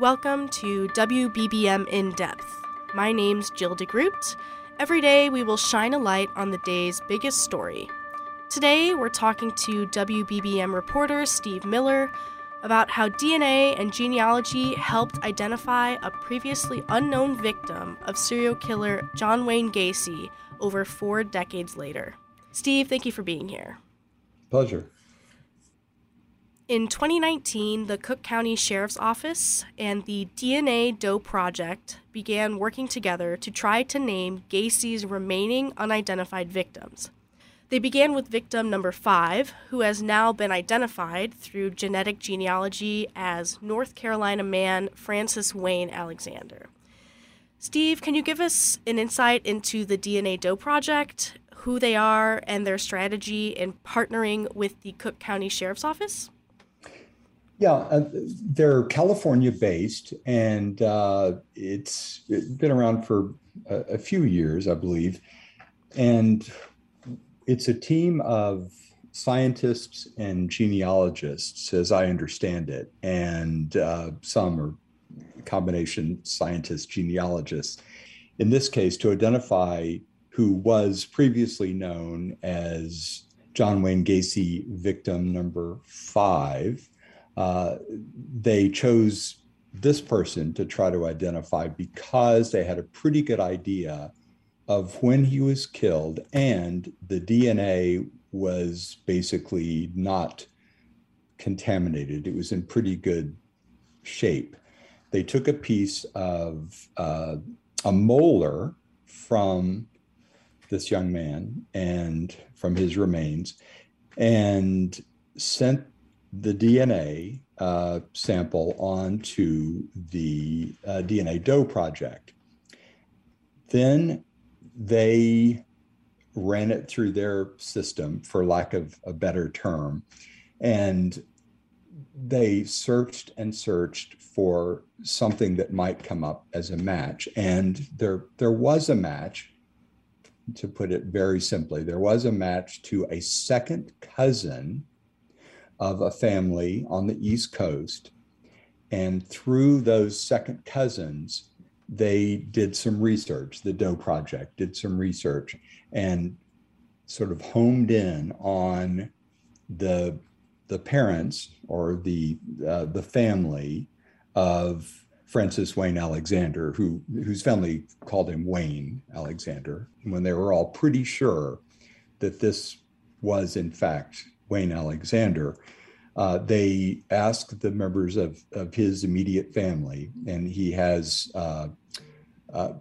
Welcome to WBBM In Depth. My name's Jill DeGroot. Every day we will shine a light on the day's biggest story. Today we're talking to WBBM reporter Steve Miller about how DNA and genealogy helped identify a previously unknown victim of serial killer John Wayne Gacy over four decades later. Steve, thank you for being here. Pleasure. In 2019, the Cook County Sheriff's Office and the DNA Doe Project began working together to try to name Gacy's remaining unidentified victims. They began with victim number five, who has now been identified through genetic genealogy as North Carolina man Francis Wayne Alexander. Steve, can you give us an insight into the DNA Doe Project, who they are, and their strategy in partnering with the Cook County Sheriff's Office? Yeah, uh, they're California based, and uh, it's been around for a, a, few years, I believe. And it's a team of scientists and genealogists, as I understand it, and uh, some are combination scientists, genealogists. In this case, to identify who was previously known as John Wayne Gacy victim number five uh, they chose this person to try to identify because they had a pretty good idea of when he was killed and the DNA was basically not contaminated. It was in pretty good shape. They took a piece of uh, a molar from this young man and from his remains and sent the DNA uh, sample onto the uh, DNA Doe project. Then they ran it through their system, for lack of a better term, and they searched and searched for something that might come up as a match. And there, there was a match, to put it very simply, there was a match to a second cousin of a family on the East Coast. And through those second cousins, they did some research. The Doe Project did some research and sort of homed in on the the parents or the uh, the family of Francis Wayne Alexander, who whose family called him Wayne Alexander, when they were all pretty sure that this was in fact Wayne Alexander, uh, they asked the members of, of his immediate family, and he has uh, uh,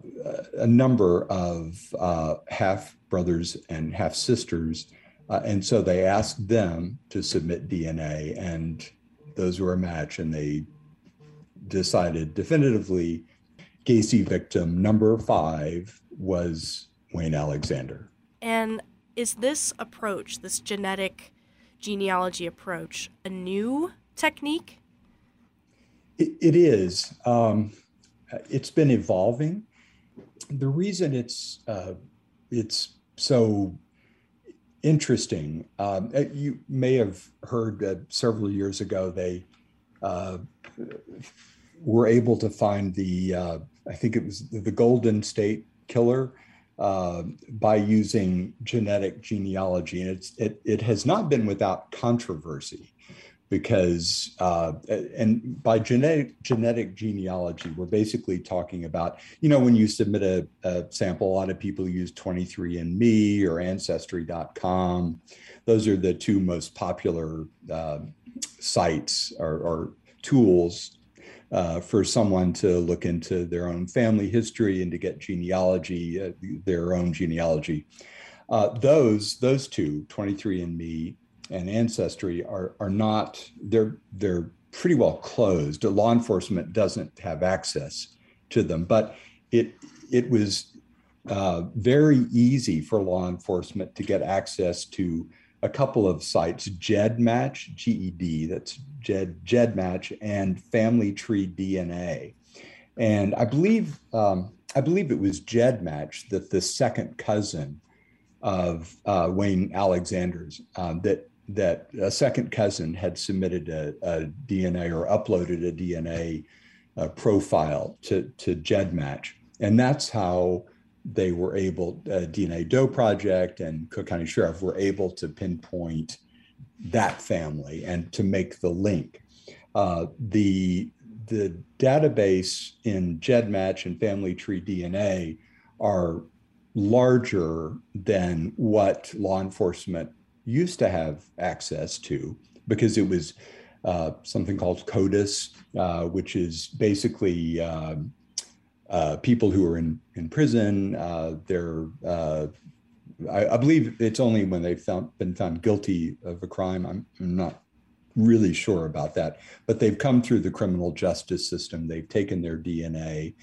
a number of uh, half brothers and half sisters. Uh, and so they asked them to submit DNA, and those were a match, and they decided definitively Gacy victim number five was Wayne Alexander. And is this approach, this genetic genealogy approach a new technique? it, it is. Um, it's been evolving. The reason it's uh, it's so interesting, um, uh, you may have heard that several years ago they uh, were able to find the uh, I think it was the Golden State Killer uh, by using genetic genealogy. And it's, it, it has not been without controversy because uh, and by genetic genetic genealogy we're basically talking about you know when you submit a, a sample a lot of people use 23andme or ancestry.com those are the two most popular uh, sites or, or tools uh, for someone to look into their own family history and to get genealogy, uh, their own genealogy. Uh, those those two, 23andMe and Ancestry, are are not they're they're pretty well closed. Law enforcement doesn't have access to them, but it it was uh, very easy for law enforcement to get access to a couple of sites, GEDmatch, G-E-D, that's Jed, Match and Family Tree DNA. And I believe um, I believe it was GEDmatch that the second cousin of uh, Wayne Alexander's um, that that a second cousin had submitted a, a DNA or uploaded a DNA uh, profile to to GEDmatch, and that's how they were able, uh, DNA Doe Project and Cook County Sheriff were able to pinpoint that family and to make the link. Uh, the the database in GEDmatch and Family Tree DNA are larger than what law enforcement used to have access to because it was uh, something called CODIS, uh, which is basically um, uh, people who are in in prison. Uh, they're uh, I, I, believe it's only when they've found, been found guilty of a crime. I'm, I'm, not really sure about that, but they've come through the criminal justice system. They've taken their DNA,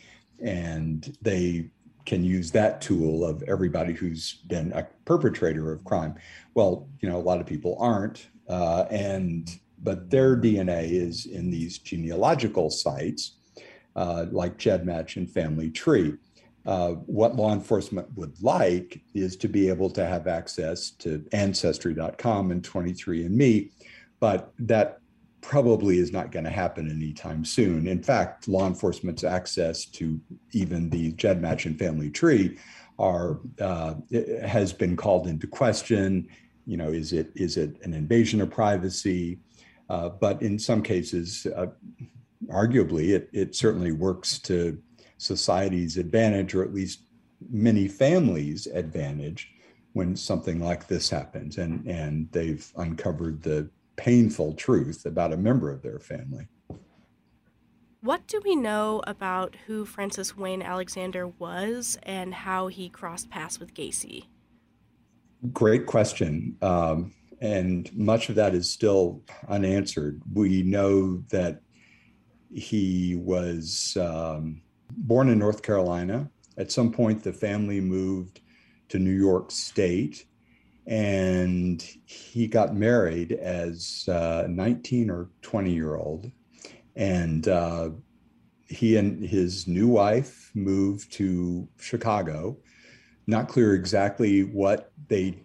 and they can use that tool of everybody who's been a perpetrator of crime. Well, you know, a lot of people aren't, uh, and but their DNA is in these genealogical sites uh, like GEDmatch and Family Tree. Uh, what law enforcement would like is to be able to have access to Ancestry.com and 23andMe, but that probably is not going to happen anytime soon. In fact, law enforcement's access to even the GEDmatch and Family Tree are uh, has been called into question. You know, is it is it an invasion of privacy? Uh, but in some cases, uh, arguably, it, it certainly works to society's advantage, or at least many families' advantage, when something like this happens, and and they've uncovered the painful truth about a member of their family. What do we know about who Francis Wayne Alexander was and how he crossed paths with Gacy? Great question. Um, and much of that is still unanswered. We know that he was um, born in North Carolina. At some point, the family moved to New York State, and he got married as a 19 or 20 year old. And uh, he and his new wife moved to Chicago. Not clear exactly what they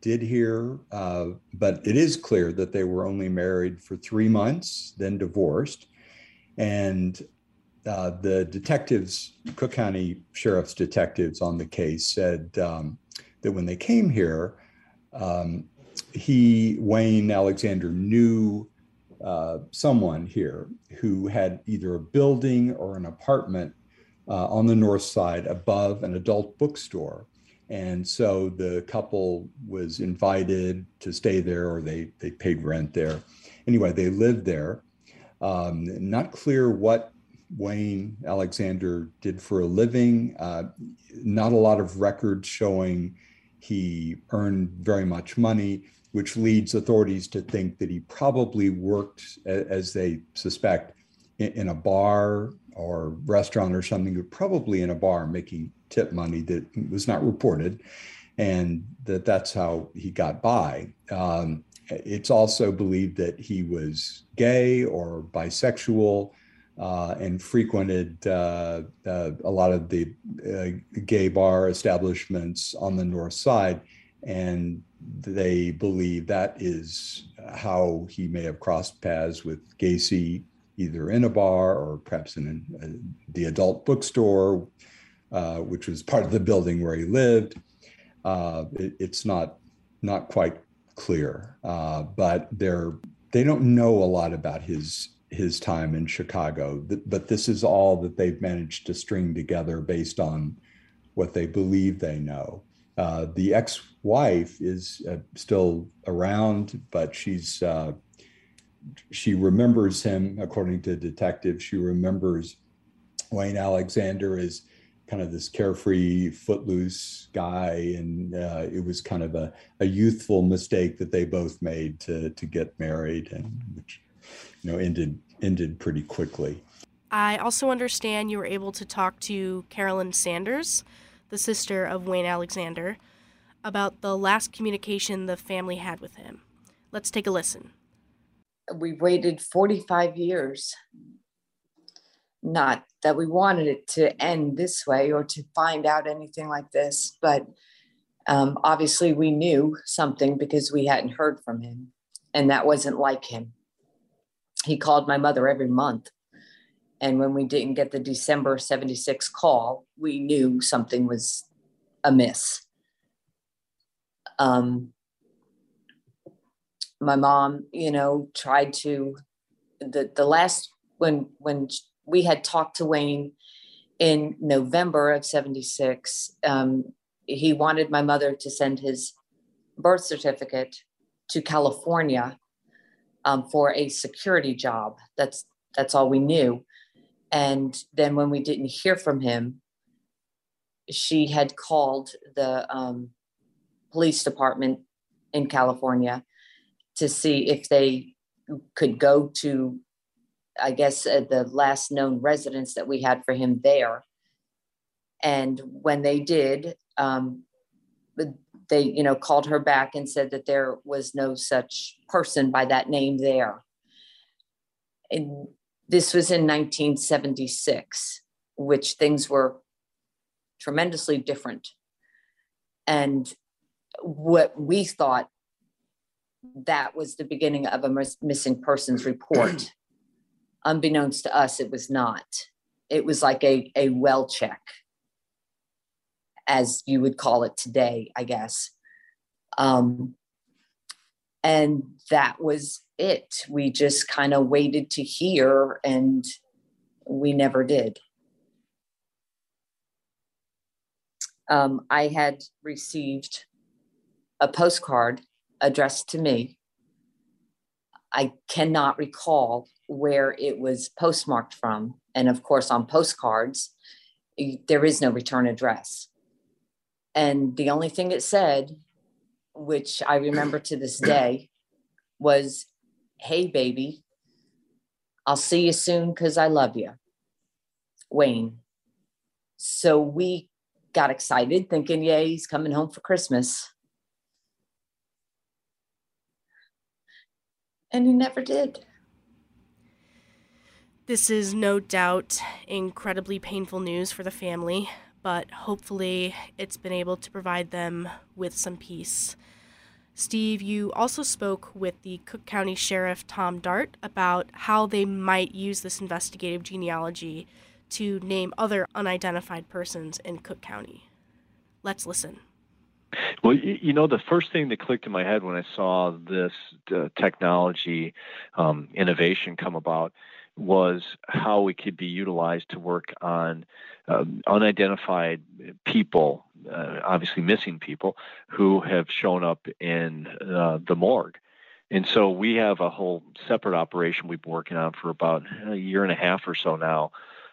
did here, uh, but it is clear that they were only married for three months, then divorced. And uh, the detectives, Cook County Sheriff's detectives on the case said um, that when they came here, um, he, Wayne Alexander, knew uh, someone here who had either a building or an apartment uh, on the north side above an adult bookstore. And so the couple was invited to stay there or they, they paid rent there. Anyway, they lived there. Um, not clear what Wayne Alexander did for a living. Uh, not a lot of records showing he earned very much money, which leads authorities to think that he probably worked, as they suspect, in a bar or restaurant or something, but probably in a bar making tip money that was not reported, and that that's how he got by. Um, it's also believed that he was gay or bisexual uh, and frequented uh, uh, a lot of the uh, gay bar establishments on the north side. And they believe that is how he may have crossed paths with Gacy, either in a bar or perhaps in a, uh, the adult bookstore, uh, which was part of the building where he lived. It, it's not not quite clear, but there they don't know a lot about his his time in Chicago, but this is all that they've managed to string together based on what they believe they know. Uh, the ex-wife is uh, still around, but she's uh, she remembers him, according to detectives. She remembers Wayne Alexander as kind of this carefree, footloose guy, and uh, it was kind of a, a youthful mistake that they both made to to get married, and which you know ended ended pretty quickly. I also understand you were able to talk to Carolyn Sanders, the sister of Wayne Alexander, about the last communication the family had with him. Let's take a listen. We waited 45 years not that we wanted it to end this way or to find out anything like this, but um, obviously we knew something because we hadn't heard from him, and that wasn't like him. He called my mother every month. And when we didn't get the December 76 call, we knew something was amiss. Um, my mom, you know, tried to the the last when when we had talked to Wayne in November of 76. Um, he wanted my mother to send his birth certificate to California um, for a security job. That's that's all we knew. And then when we didn't hear from him, she had called the um, police department in California to see if they could go to I guess, uh, the last known residence that we had for him there. And when they did, um, they, you know, called her back and said that there was no such person by that name there. And this was in 1976, which things were tremendously different. And what we thought that was the beginning of a missing persons report unbeknownst to us, it was not. It was like a, a well check, as you would call it today, I guess. Um, and that was it. We just kind of waited to hear, and we never did. Um, I had received a postcard addressed to me. I cannot recall where it was postmarked from. And of course, on postcards, there is no return address. And the only thing it said, which I remember to this day, was, Hey, baby, I'll see you soon because I love you. Wayne. So we got excited thinking, Yay, he's coming home for Christmas. And he never did. This is no doubt incredibly painful news for the family, but hopefully it's been able to provide them with some peace. Steve, you also spoke with the Cook County Sheriff Tom Dart about how they might use this investigative genealogy to name other unidentified persons in Cook County. Let's listen. Well, you know, the first thing that clicked in my head when I saw this uh, technology um, innovation come about was how it could be utilized to work on um, unidentified people, uh, obviously missing people, who have shown up in uh, the morgue. And so we have a whole separate operation we've been working on for about a year and a half or so now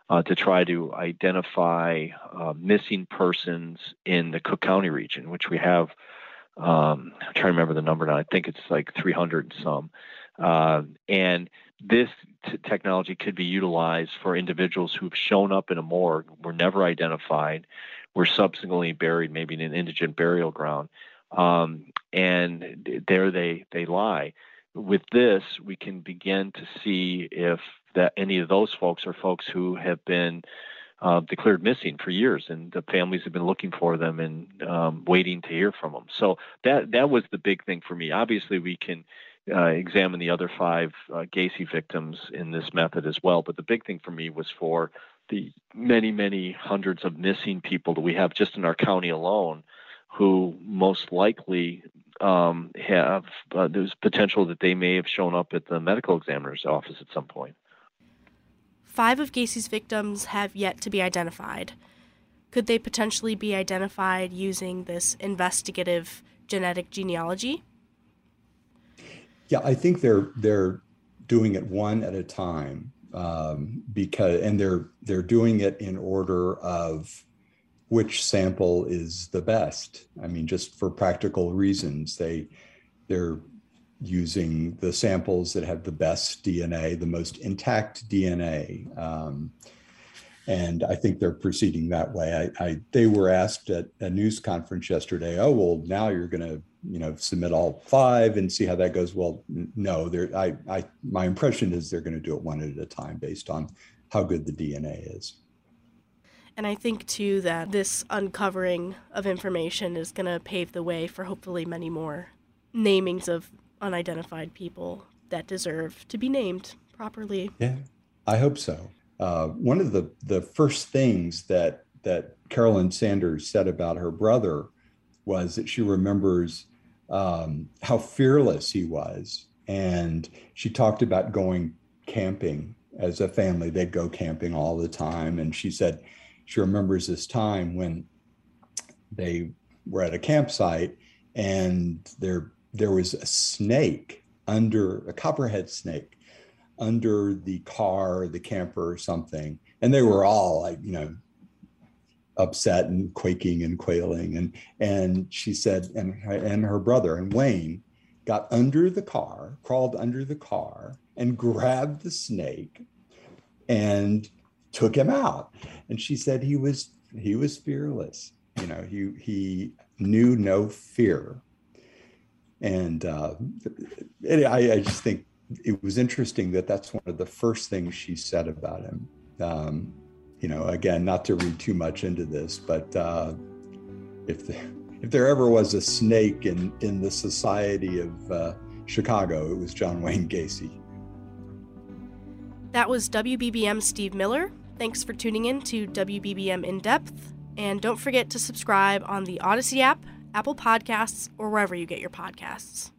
uh, to try to identify uh, missing persons in the Cook County region, which we have. Um, I'm trying to remember the number now. I think it's like 300 and some. Uh, and this t- technology could be utilized for individuals who've shown up in a morgue, were never identified, were subsequently buried, maybe in an indigent burial ground, um, and there they they lie. With this, we can begin to see if that any of those folks are folks who have been uh, declared missing for years, and the families have been looking for them and um, waiting to hear from them. So that that was the big thing for me. Obviously, we can uh, examine the other five uh, Gacy victims in this method as well. But the big thing for me was for the many, many hundreds of missing people that we have just in our county alone, who most likely um, have uh, there's potential that they may have shown up at the medical examiner's office at some point. Five of Gacy's victims have yet to be identified. Could they potentially be identified using this investigative genetic genealogy? Yeah, I think they're they're doing it one at a time um, because and they're they're doing it in order of which sample is the best. I mean, just for practical reasons, they they're using the samples that have the best DNA, the most intact DNA. Um, and I think they're proceeding that way. I, I, they were asked at a news conference yesterday, "Oh, well, now you're going to, you know, submit all five and see how that goes." Well, no, they're, I, I, my impression is they're going to do it one at a time based on how good the DNA is. And I think too that this uncovering of information is going to pave the way for hopefully many more namings of unidentified people that deserve to be named properly. Yeah, I hope so. Uh, one of the the first things that that Carolyn Sanders said about her brother was that she remembers um, how fearless he was, and she talked about going camping as a family. They'd go camping all the time, and she said she remembers this time when they were at a campsite and there there was a snake under a copperhead snake under the car, the camper or something. And they were all like, you know, upset and quaking and quailing. And and she said, and and her brother and Wayne got under the car, crawled under the car, and grabbed the snake and took him out. And she said he was he was fearless. You know, he he knew no fear. And uh, I, I just think it was interesting that that's one of the first things she said about him. Um, you know, again, not to read too much into this, but uh, if the, if there ever was a snake in in the society of uh, Chicago, it was John Wayne Gacy. That was WBBM Steve Miller. Thanks for tuning in to WBBM In Depth, and don't forget to subscribe on the Audacy app, Apple Podcasts, or wherever you get your podcasts.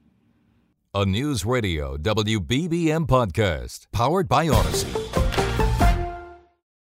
A News Radio WBBM podcast powered by Audacy.